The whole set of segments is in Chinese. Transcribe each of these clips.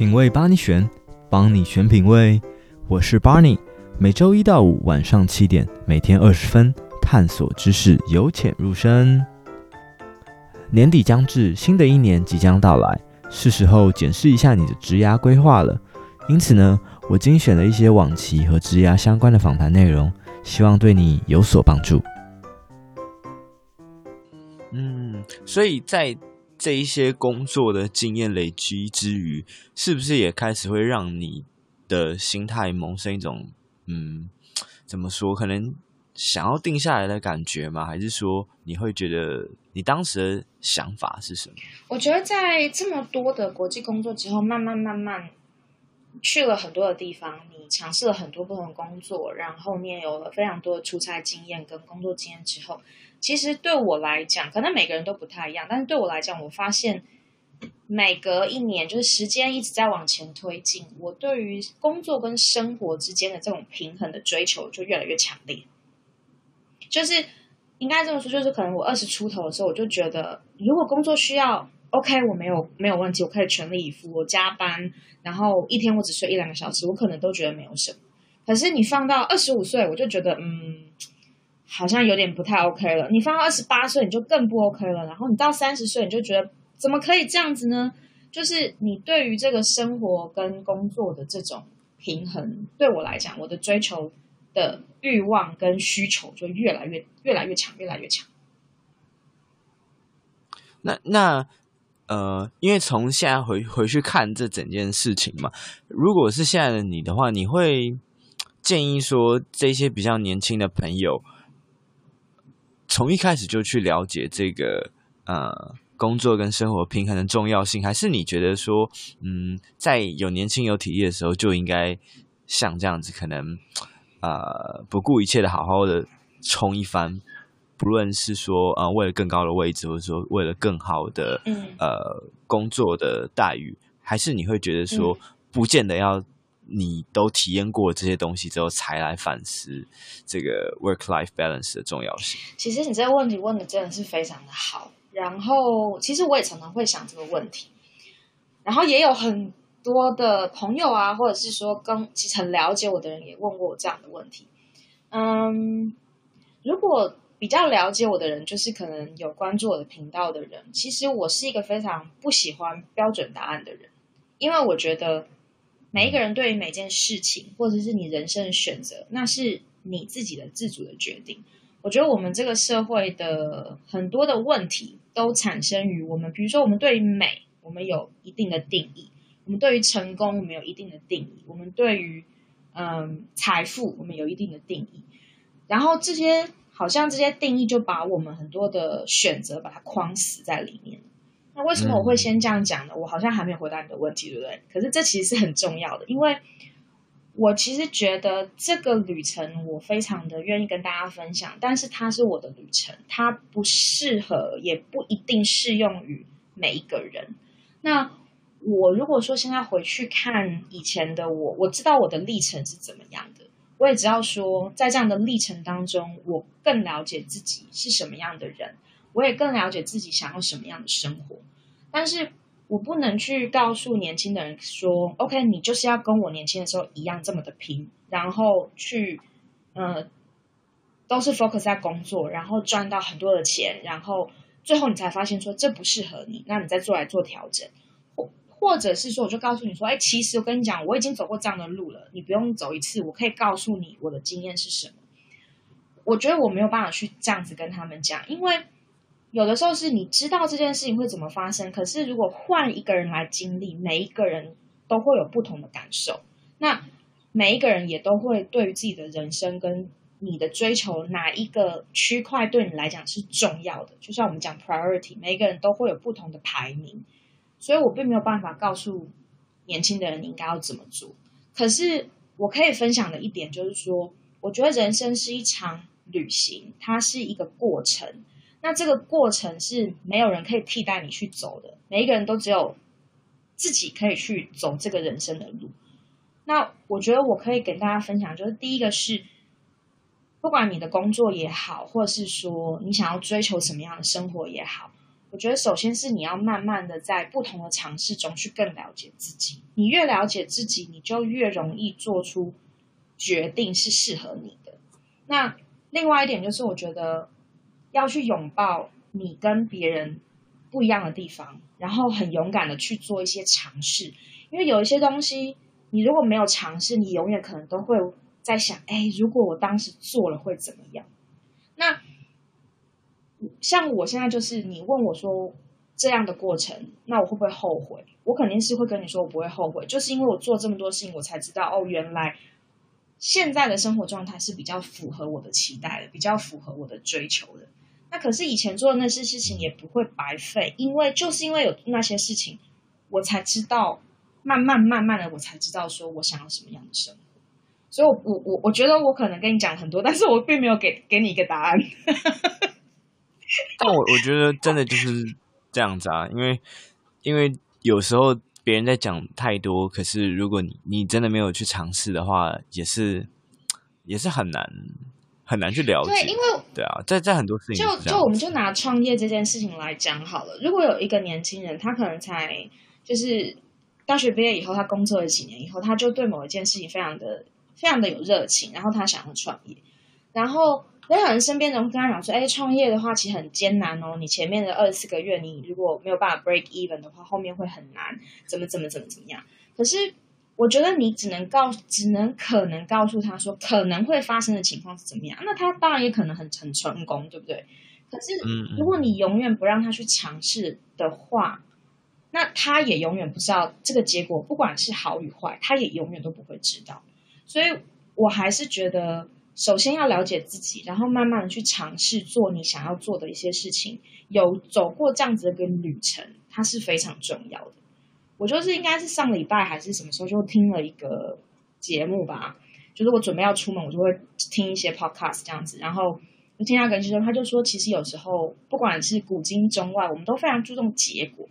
品味帮你选，帮你选品味。我是 Barney，每周一到五晚上七点，每天二十分，探索知识，由浅入深。年底将至，新的一年即将到来，是时候检视一下你的职涯规划了。因此呢，我精选了一些往期和职涯相关的访谈内容，希望对你有所帮助。嗯，所以在这一些工作的经验累积之余，是不是也开始会让你的心态萌生一种嗯，怎么说？可能想要定下来的感觉吗？还是说你会觉得你当时的想法是什么？我觉得在这么多的国际工作之后，慢慢慢慢。去了很多的地方，你尝试了很多不同的工作，然后你也有了非常多的出差经验跟工作经验之后，其实对我来讲，可能每个人都不太一样，但是对我来讲，我发现每隔一年，就是时间一直在往前推进，我对于工作跟生活之间的这种平衡的追求就越来越强烈。就是应该这么说，就是可能我二十出头的时候，我就觉得，如果工作需要。OK，我没有没有问题，我可以全力以赴。我加班，然后一天我只睡一两个小时，我可能都觉得没有什么。可是你放到二十五岁，我就觉得嗯，好像有点不太 OK 了。你放到二十八岁，你就更不 OK 了。然后你到三十岁，你就觉得怎么可以这样子呢？就是你对于这个生活跟工作的这种平衡，对我来讲，我的追求的欲望跟需求就越来越越来越强，越来越强。那那。呃，因为从现在回回去看这整件事情嘛，如果是现在的你的话，你会建议说这些比较年轻的朋友，从一开始就去了解这个呃工作跟生活平衡的重要性，还是你觉得说，嗯，在有年轻有体力的时候就应该像这样子，可能呃不顾一切的好好的冲一番？不论是说呃为了更高的位置，或者说为了更好的呃工作的待遇，还是你会觉得说，不见得要你都体验过这些东西之后才来反思这个 work-life balance 的重要性？其实你这个问题问的真的是非常的好，然后其实我也常常会想这个问题，然后也有很多的朋友啊，或者是说跟其实很了解我的人也问过我这样的问题，嗯，如果。比较了解我的人，就是可能有关注我的频道的人。其实我是一个非常不喜欢标准答案的人，因为我觉得每一个人对于每件事情，或者是你人生的选择，那是你自己的自主的决定。我觉得我们这个社会的很多的问题都产生于我们，比如说我们对于美，我们有一定的定义；我们对于成功，我们有一定的定义；我们对于嗯财富，我们有一定的定义。然后这些。好像这些定义就把我们很多的选择把它框死在里面。那为什么我会先这样讲呢？我好像还没有回答你的问题，对不对？可是这其实是很重要的，因为我其实觉得这个旅程我非常的愿意跟大家分享，但是它是我的旅程，它不适合，也不一定适用于每一个人。那我如果说现在回去看以前的我，我知道我的历程是怎么样的。我也知道说，在这样的历程当中，我更了解自己是什么样的人，我也更了解自己想要什么样的生活。但是我不能去告诉年轻的人说：“OK，你就是要跟我年轻的时候一样这么的拼，然后去，呃，都是 focus 在工作，然后赚到很多的钱，然后最后你才发现说这不适合你，那你再做来做调整。”或或者是说，我就告诉你说，哎，其实我跟你讲，我已经走过这样的路了，你不用走一次，我可以告诉你我的经验是什么。我觉得我没有办法去这样子跟他们讲，因为有的时候是你知道这件事情会怎么发生，可是如果换一个人来经历，每一个人都会有不同的感受。那每一个人也都会对于自己的人生跟你的追求哪一个区块对你来讲是重要的，就像我们讲 priority，每一个人都会有不同的排名。所以我并没有办法告诉年轻的人你应该要怎么做。可是我可以分享的一点就是说，我觉得人生是一场旅行，它是一个过程。那这个过程是没有人可以替代你去走的，每一个人都只有自己可以去走这个人生的路。那我觉得我可以跟大家分享，就是第一个是，不管你的工作也好，或者是说你想要追求什么样的生活也好。我觉得首先是你要慢慢的在不同的尝试中去更了解自己。你越了解自己，你就越容易做出决定是适合你的。那另外一点就是，我觉得要去拥抱你跟别人不一样的地方，然后很勇敢的去做一些尝试。因为有一些东西，你如果没有尝试，你永远可能都会在想：哎，如果我当时做了会怎么样？那。像我现在就是你问我说这样的过程，那我会不会后悔？我肯定是会跟你说我不会后悔，就是因为我做这么多事情，我才知道哦，原来现在的生活状态是比较符合我的期待的，比较符合我的追求的。那可是以前做的那些事情也不会白费，因为就是因为有那些事情，我才知道，慢慢慢慢的我才知道说我想要什么样的生活。所以我，我我我觉得我可能跟你讲很多，但是我并没有给给你一个答案。但我我觉得真的就是这样子啊，因为因为有时候别人在讲太多，可是如果你你真的没有去尝试的话，也是也是很难很难去了解。对，因为对啊，在在很多事情就就我们就拿创业这件事情来讲好了。如果有一个年轻人，他可能才就是大学毕业以后，他工作了几年以后，他就对某一件事情非常的非常的有热情，然后他想要创业，然后。有可能身边人会跟他讲说：“哎，创业的话其实很艰难哦。你前面的二十四个月，你如果没有办法 break even 的话，后面会很难，怎么怎么怎么怎么样。可是我觉得你只能告，只能可能告诉他说可能会发生的情况是怎么样。那他当然也可能很很成功，对不对？可是如果你永远不让他去尝试的话，那他也永远不知道这个结果，不管是好与坏，他也永远都不会知道。所以我还是觉得。”首先要了解自己，然后慢慢的去尝试做你想要做的一些事情。有走过这样子的一个旅程，它是非常重要的。我就是应该是上礼拜还是什么时候就听了一个节目吧，就是我准备要出门，我就会听一些 podcast 这样子。然后我听到一个人说，他就说，其实有时候不管是古今中外，我们都非常注重结果，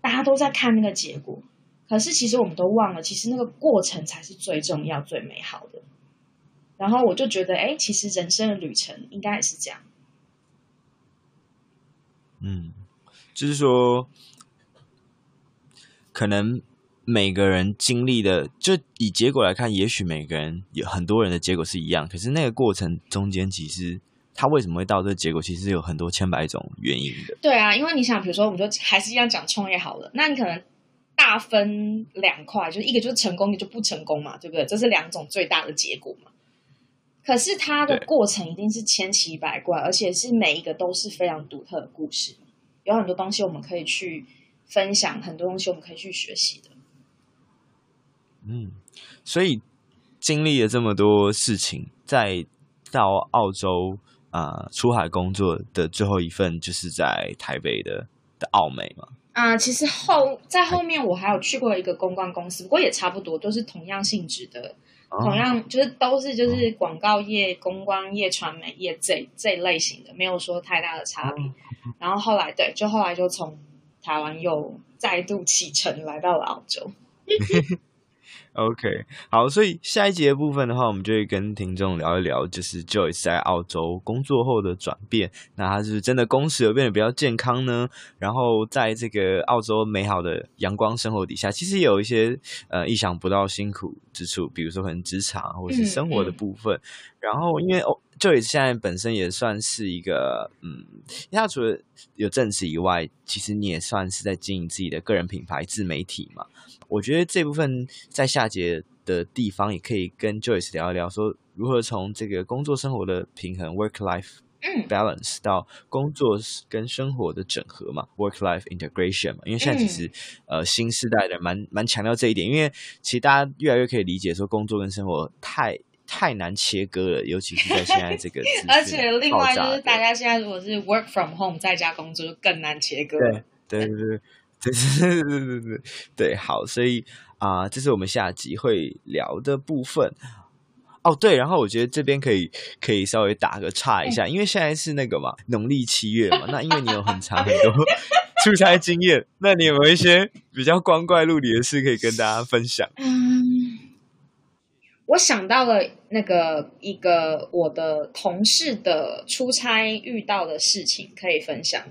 大家都在看那个结果，可是其实我们都忘了，其实那个过程才是最重要、最美好的。然后我就觉得，哎，其实人生的旅程应该也是这样。嗯，就是说，可能每个人经历的，就以结果来看，也许每个人有很多人的结果是一样，可是那个过程中间，其实他为什么会到这个结果，其实有很多千百种原因的。对啊，因为你想，比如说，我们就还是一样讲创业好了，那你可能大分两块，就是一个就是成功，一个就不成功嘛，对不对？这是两种最大的结果嘛。可是它的过程一定是千奇百怪，而且是每一个都是非常独特的故事，有很多东西我们可以去分享，很多东西我们可以去学习的。嗯，所以经历了这么多事情，在到澳洲啊、呃、出海工作的最后一份，就是在台北的的澳美嘛。啊、呃，其实后在后面我还有去过一个公关公司，不过也差不多，都是同样性质的。同样就是都是就是广告业、公关业、传媒业这这类型的，没有说太大的差别。然后后来对，就后来就从台湾又再度启程来到了澳洲。OK，好，所以下一节的部分的话，我们就会跟听众聊一聊，就是 Joyce 在澳洲工作后的转变。那他是真的工时有变得比较健康呢？然后在这个澳洲美好的阳光生活底下，其实也有一些呃意想不到辛苦之处，比如说可能职场或是生活的部分。嗯嗯、然后因为哦，Joyce 现在本身也算是一个嗯，因为他除了有正职以外，其实你也算是在经营自己的个人品牌自媒体嘛。我觉得这部分在下节的地方也可以跟 Joyce 聊一聊，说如何从这个工作生活的平衡 （work life balance） 到工作跟生活的整合嘛 （work life integration） 嘛。因为现在其实呃新时代的蛮蛮强调这一点，因为其实大家越来越可以理解说工作跟生活太太难切割了，尤其是在现在这个 而且另外就是大家现在如果是 work from home 在家工作就更难切割了。对对对对。对对对对对对，好，所以啊、呃，这是我们下集会聊的部分。哦，对，然后我觉得这边可以可以稍微打个岔一下，因为现在是那个嘛，农历七月嘛，那因为你有很长很多 出差经验，那你有没有一些比较光怪陆离的事可以跟大家分享？嗯，我想到了那个一个我的同事的出差遇到的事情可以分享。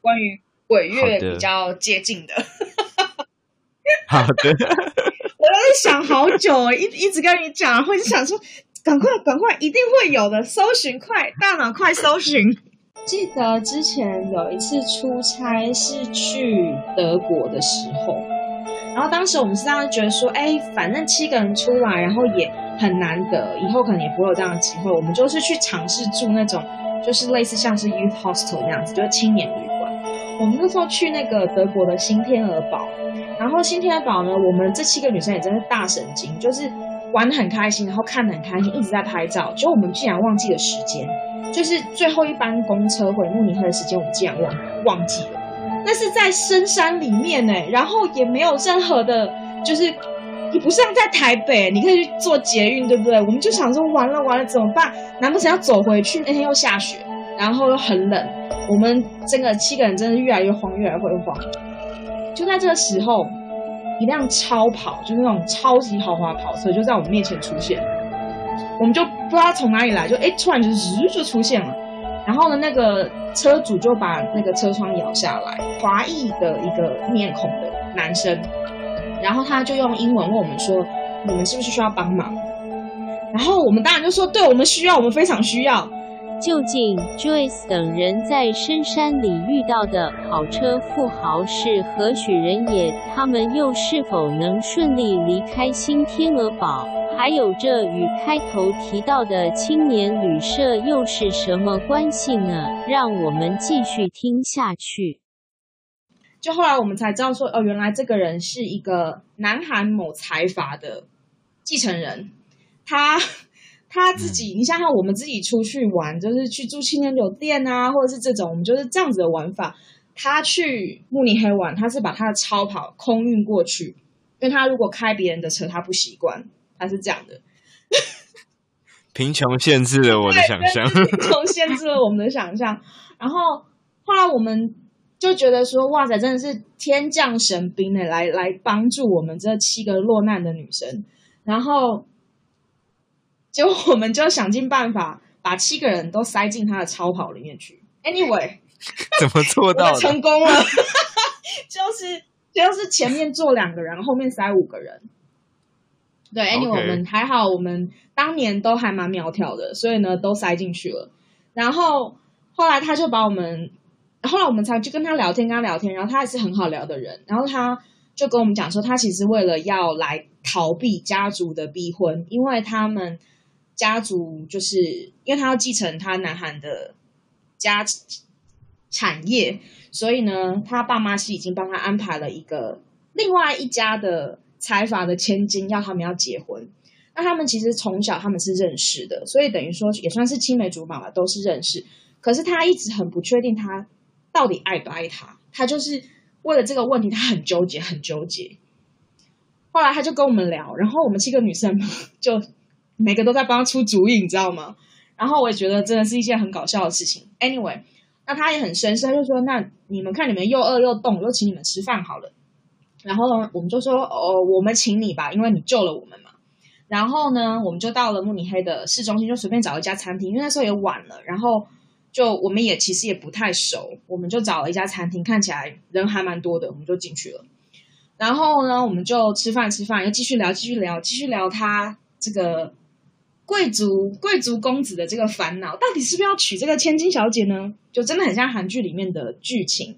关于鬼月比较接近的。好的，好 的我在想好久，一一直跟你讲，或者想说，赶快赶快，一定会有的，搜寻快，大脑快搜寻。记得之前有一次出差是去德国的时候，然后当时我们是这样觉得说，哎，反正七个人出来，然后也很难得，以后可能也不会有这样的机会，我们就是去尝试住那种，就是类似像是 youth hostel 那样子，就是青年旅馆。我们那时候去那个德国的新天鹅堡，然后新天鹅堡呢，我们这七个女生也真是大神经，就是玩得很开心，然后看得很开心，一直在拍照，结果我们竟然忘记了时间。就是最后一班公车回慕尼黑的时间，我们竟然忘忘记了。那是在深山里面呢，然后也没有任何的，就是你不像在台北，你可以去坐捷运，对不对？我们就想说，完了完了怎么办？难不成要走回去？那天又下雪，然后又很冷，我们这个七个人真的越来越慌，越来越慌。就在这个时候，一辆超跑，就是那种超级豪华跑车，就在我们面前出现。我们就不知道从哪里来，就哎，突然就日就出现了。然后呢，那个车主就把那个车窗摇下来，华裔的一个面孔的男生，然后他就用英文问我们说：“你们是不是需要帮忙？”然后我们当然就说：“对，我们需要，我们非常需要。”究竟 Joyce 等人在深山里遇到的跑车富豪是何许人也？他们又是否能顺利离开新天鹅堡？还有这与开头提到的青年旅社又是什么关系呢？让我们继续听下去。就后来我们才知道说，哦，原来这个人是一个南韩某财阀的继承人，他。他自己，你想想，我们自己出去玩，就是去住青年酒店啊，或者是这种，我们就是这样子的玩法。他去慕尼黑玩，他是把他的超跑空运过去，因为他如果开别人的车，他不习惯，他是这样的。贫穷限制了我的想象，贫穷限制了我们的想象。然后后来我们就觉得说，哇塞，真的是天降神兵呢，来来帮助我们这七个落难的女生。然后。结果我们就想尽办法把七个人都塞进他的超跑里面去。Anyway，怎么做到？成功了，就是就是前面坐两个人，后面塞五个人。对，Anyway，Okay. 我们还好，我们当年都还蛮苗条的，所以呢都塞进去了。然后后来他就把我们，后来我们才去跟他聊天，跟他聊天，然后他也是很好聊的人。然后他就跟我们讲说，他其实为了要来逃避家族的逼婚，因为他们。家族就是因为他要继承他南韩的家产业，所以呢，他爸妈是已经帮他安排了一个另外一家的财阀的千金，要他们要结婚。那他们其实从小他们是认识的，所以等于说也算是青梅竹马吧，都是认识。可是他一直很不确定他到底爱不爱他，他就是为了这个问题，他很纠结，很纠结。后来他就跟我们聊，然后我们七个女生 就。每个都在帮他出主意，你知道吗？然后我也觉得真的是一件很搞笑的事情。Anyway，那他也很绅士，他就说：“那你们看你们又饿又冻，我就请你们吃饭好了。”然后呢，我们就说：“哦，我们请你吧，因为你救了我们嘛。”然后呢，我们就到了慕尼黑的市中心，就随便找一家餐厅，因为那时候也晚了。然后就我们也其实也不太熟，我们就找了一家餐厅，看起来人还蛮多的，我们就进去了。然后呢，我们就吃饭吃饭，又继续聊，继续聊，继续聊他这个。贵族贵族公子的这个烦恼，到底是不是要娶这个千金小姐呢？就真的很像韩剧里面的剧情，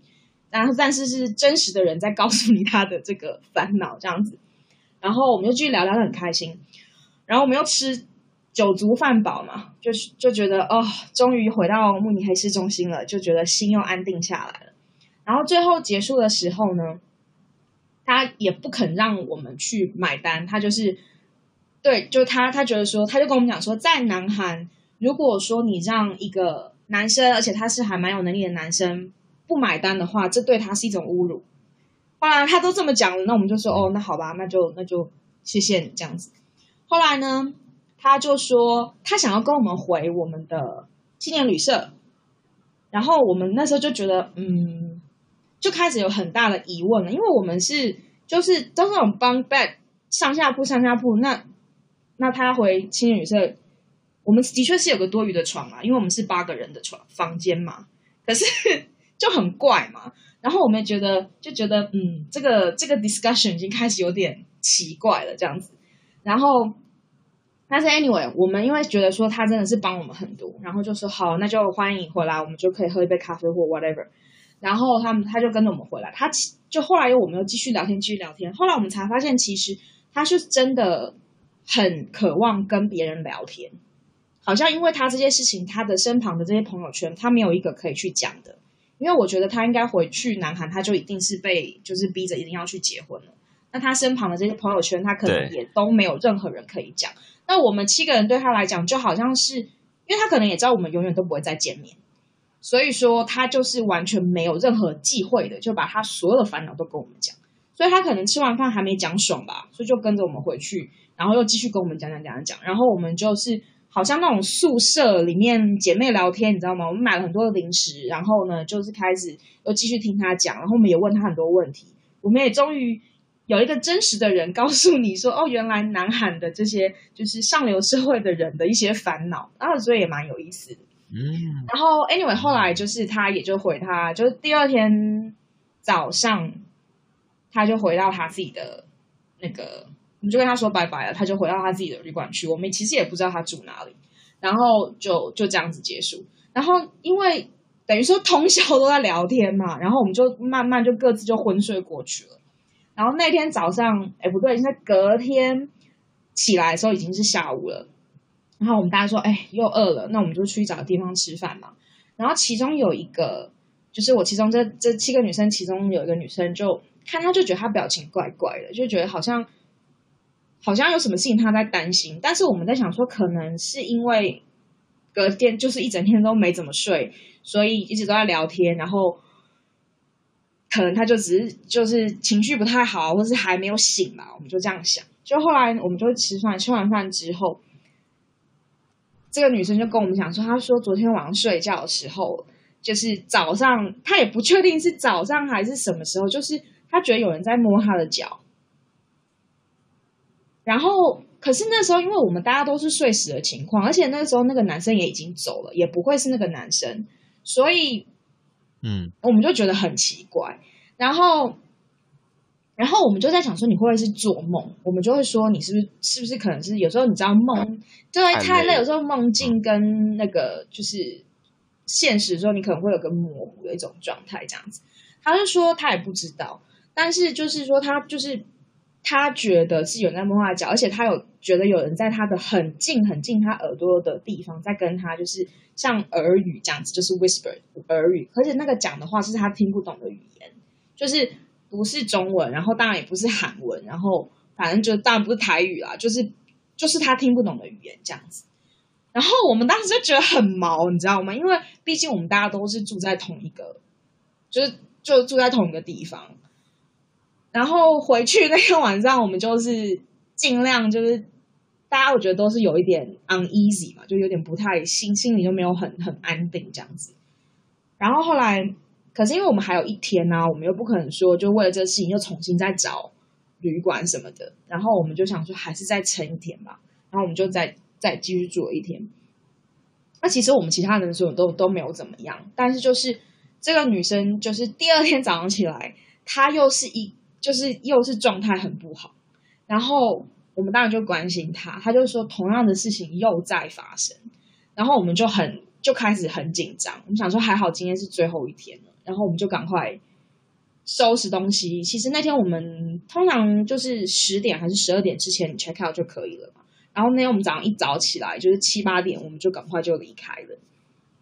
然后但是是真实的人在告诉你他的这个烦恼这样子。然后我们就继续聊聊得很开心，然后我们又吃酒足饭饱嘛，就是就觉得哦，终于回到慕尼黑市中心了，就觉得心又安定下来了。然后最后结束的时候呢，他也不肯让我们去买单，他就是。对，就他，他觉得说，他就跟我们讲说，在南韩，如果说你让一个男生，而且他是还蛮有能力的男生不买单的话，这对他是一种侮辱。后来他都这么讲了，那我们就说，哦，那好吧，那就那就谢谢你这样子。后来呢，他就说他想要跟我们回我们的青年旅社，然后我们那时候就觉得，嗯，就开始有很大的疑问了，因为我们是就是都是那种 bunk bed 上下铺上下铺那。那他回青年旅社，我们的确是有个多余的床嘛，因为我们是八个人的床房间嘛。可是就很怪嘛。然后我们也觉得就觉得嗯，这个这个 discussion 已经开始有点奇怪了这样子。然后但是 anyway，我们因为觉得说他真的是帮我们很多，然后就说好，那就欢迎你回来，我们就可以喝一杯咖啡或 whatever。然后他们他就跟着我们回来，他其就后来又我们又继续聊天，继续聊天。后来我们才发现，其实他是真的很渴望跟别人聊天，好像因为他这些事情，他的身旁的这些朋友圈，他没有一个可以去讲的。因为我觉得他应该回去南韩，他就一定是被就是逼着一定要去结婚了。那他身旁的这些朋友圈，他可能也都没有任何人可以讲。那我们七个人对他来讲，就好像是因为他可能也知道我们永远都不会再见面。所以说，他就是完全没有任何忌讳的，就把他所有的烦恼都跟我们讲。所以他可能吃完饭还没讲爽吧，所以就跟着我们回去，然后又继续跟我们讲讲讲讲。然后我们就是好像那种宿舍里面姐妹聊天，你知道吗？我们买了很多的零食，然后呢，就是开始又继续听他讲，然后我们也问他很多问题。我们也终于有一个真实的人告诉你说，哦，原来南韩的这些就是上流社会的人的一些烦恼，然后所以也蛮有意思的。嗯，然后 anyway 后来就是他也就回他，就是第二天早上，他就回到他自己的那个，我们就跟他说拜拜了，他就回到他自己的旅馆去。我们其实也不知道他住哪里，然后就就这样子结束。然后因为等于说通宵都在聊天嘛，然后我们就慢慢就各自就昏睡过去了。然后那天早上，哎不对，现在隔天起来的时候已经是下午了。然后我们大家说，哎，又饿了，那我们就去找个地方吃饭嘛。然后其中有一个，就是我其中这这七个女生，其中有一个女生就看她就觉得她表情怪怪的，就觉得好像好像有什么事情他在担心。但是我们在想说，可能是因为隔天就是一整天都没怎么睡，所以一直都在聊天，然后可能他就只是就是情绪不太好，或是还没有醒嘛。我们就这样想。就后来我们就会吃饭，吃完饭之后。这个女生就跟我们讲说，她说昨天晚上睡觉的时候，就是早上，她也不确定是早上还是什么时候，就是她觉得有人在摸她的脚。然后，可是那时候因为我们大家都是睡死的情况，而且那时候那个男生也已经走了，也不会是那个男生，所以，嗯，我们就觉得很奇怪。然后。然后我们就在想说，你会不会是做梦？我们就会说，你是不是是不是可能是有时候你知道梦，对，太累，有时候梦境跟那个就是现实的时候，你可能会有个模糊的一种状态这样子。他就说他也不知道，但是就是说他就是他觉得是有人在摸他的脚，而且他有觉得有人在他的很近很近他耳朵的地方在跟他就是像耳语这样子，就是 whisper 耳语，而且那个讲的话是他听不懂的语言，就是。不是中文，然后当然也不是韩文，然后反正就当然不是台语啦，就是就是他听不懂的语言这样子。然后我们当时就觉得很毛，你知道吗？因为毕竟我们大家都是住在同一个，就是就住在同一个地方。然后回去那天晚上，我们就是尽量就是大家我觉得都是有一点 uneasy 嘛，就有点不太心心里就没有很很安定这样子。然后后来。可是因为我们还有一天呢、我们又不可能说就为了这个事情又重新再找旅馆什么的，然后我们就想说还是再撑一天吧，然后我们就再再继续住了一天。那其实我们其他人的时候都都没有怎么样，但是就是这个女生就是第二天早上起来，她又是一就是又是状态很不好，然后我们当然就关心他，他就说同样的事情又在发生，然后我们就很就开始很紧张，我们想说还好今天是最后一天了。然后我们就赶快收拾东西。其实那天我们通常就是十点还是十二点之前你 check out 就可以了嘛。然后那天我们早上一早起来就是七八点，我们就赶快就离开了，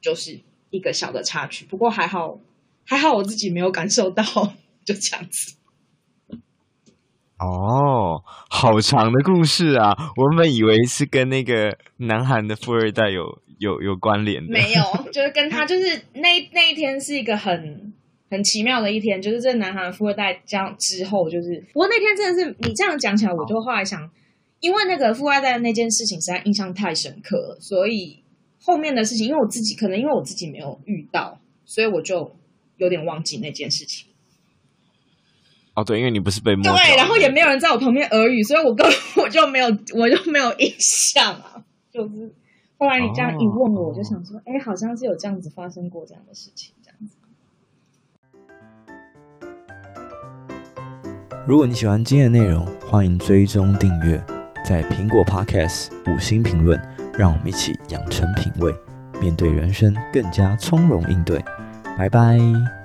就是一个小的插曲。不过还好，还好我自己没有感受到，就这样子。哦，好长的故事啊！我原本以为是跟那个南韩的富二代有。有有关联的？没有，就是跟他，就是那那一天是一个很很奇妙的一天，就是这南韩富二代这样之后，就是不过那天真的是你这样讲起来，我就后来想，因为那个富二代的那件事情实在印象太深刻了，所以后面的事情，因为我自己可能因为我自己没有遇到，所以我就有点忘记那件事情。哦，对，因为你不是被摸，对，然后也没有人在我旁边耳语，所以我跟 我就没有，我就没有印象啊。就是后来你这样一问我，我就想说，哎，好像是有这样子发生过这样的事情，这样子。如果你喜欢今天的内容，欢迎追踪订阅，在苹果 Podcast 五星评论，让我们一起养成品味，面对人生更加从容应对。拜拜。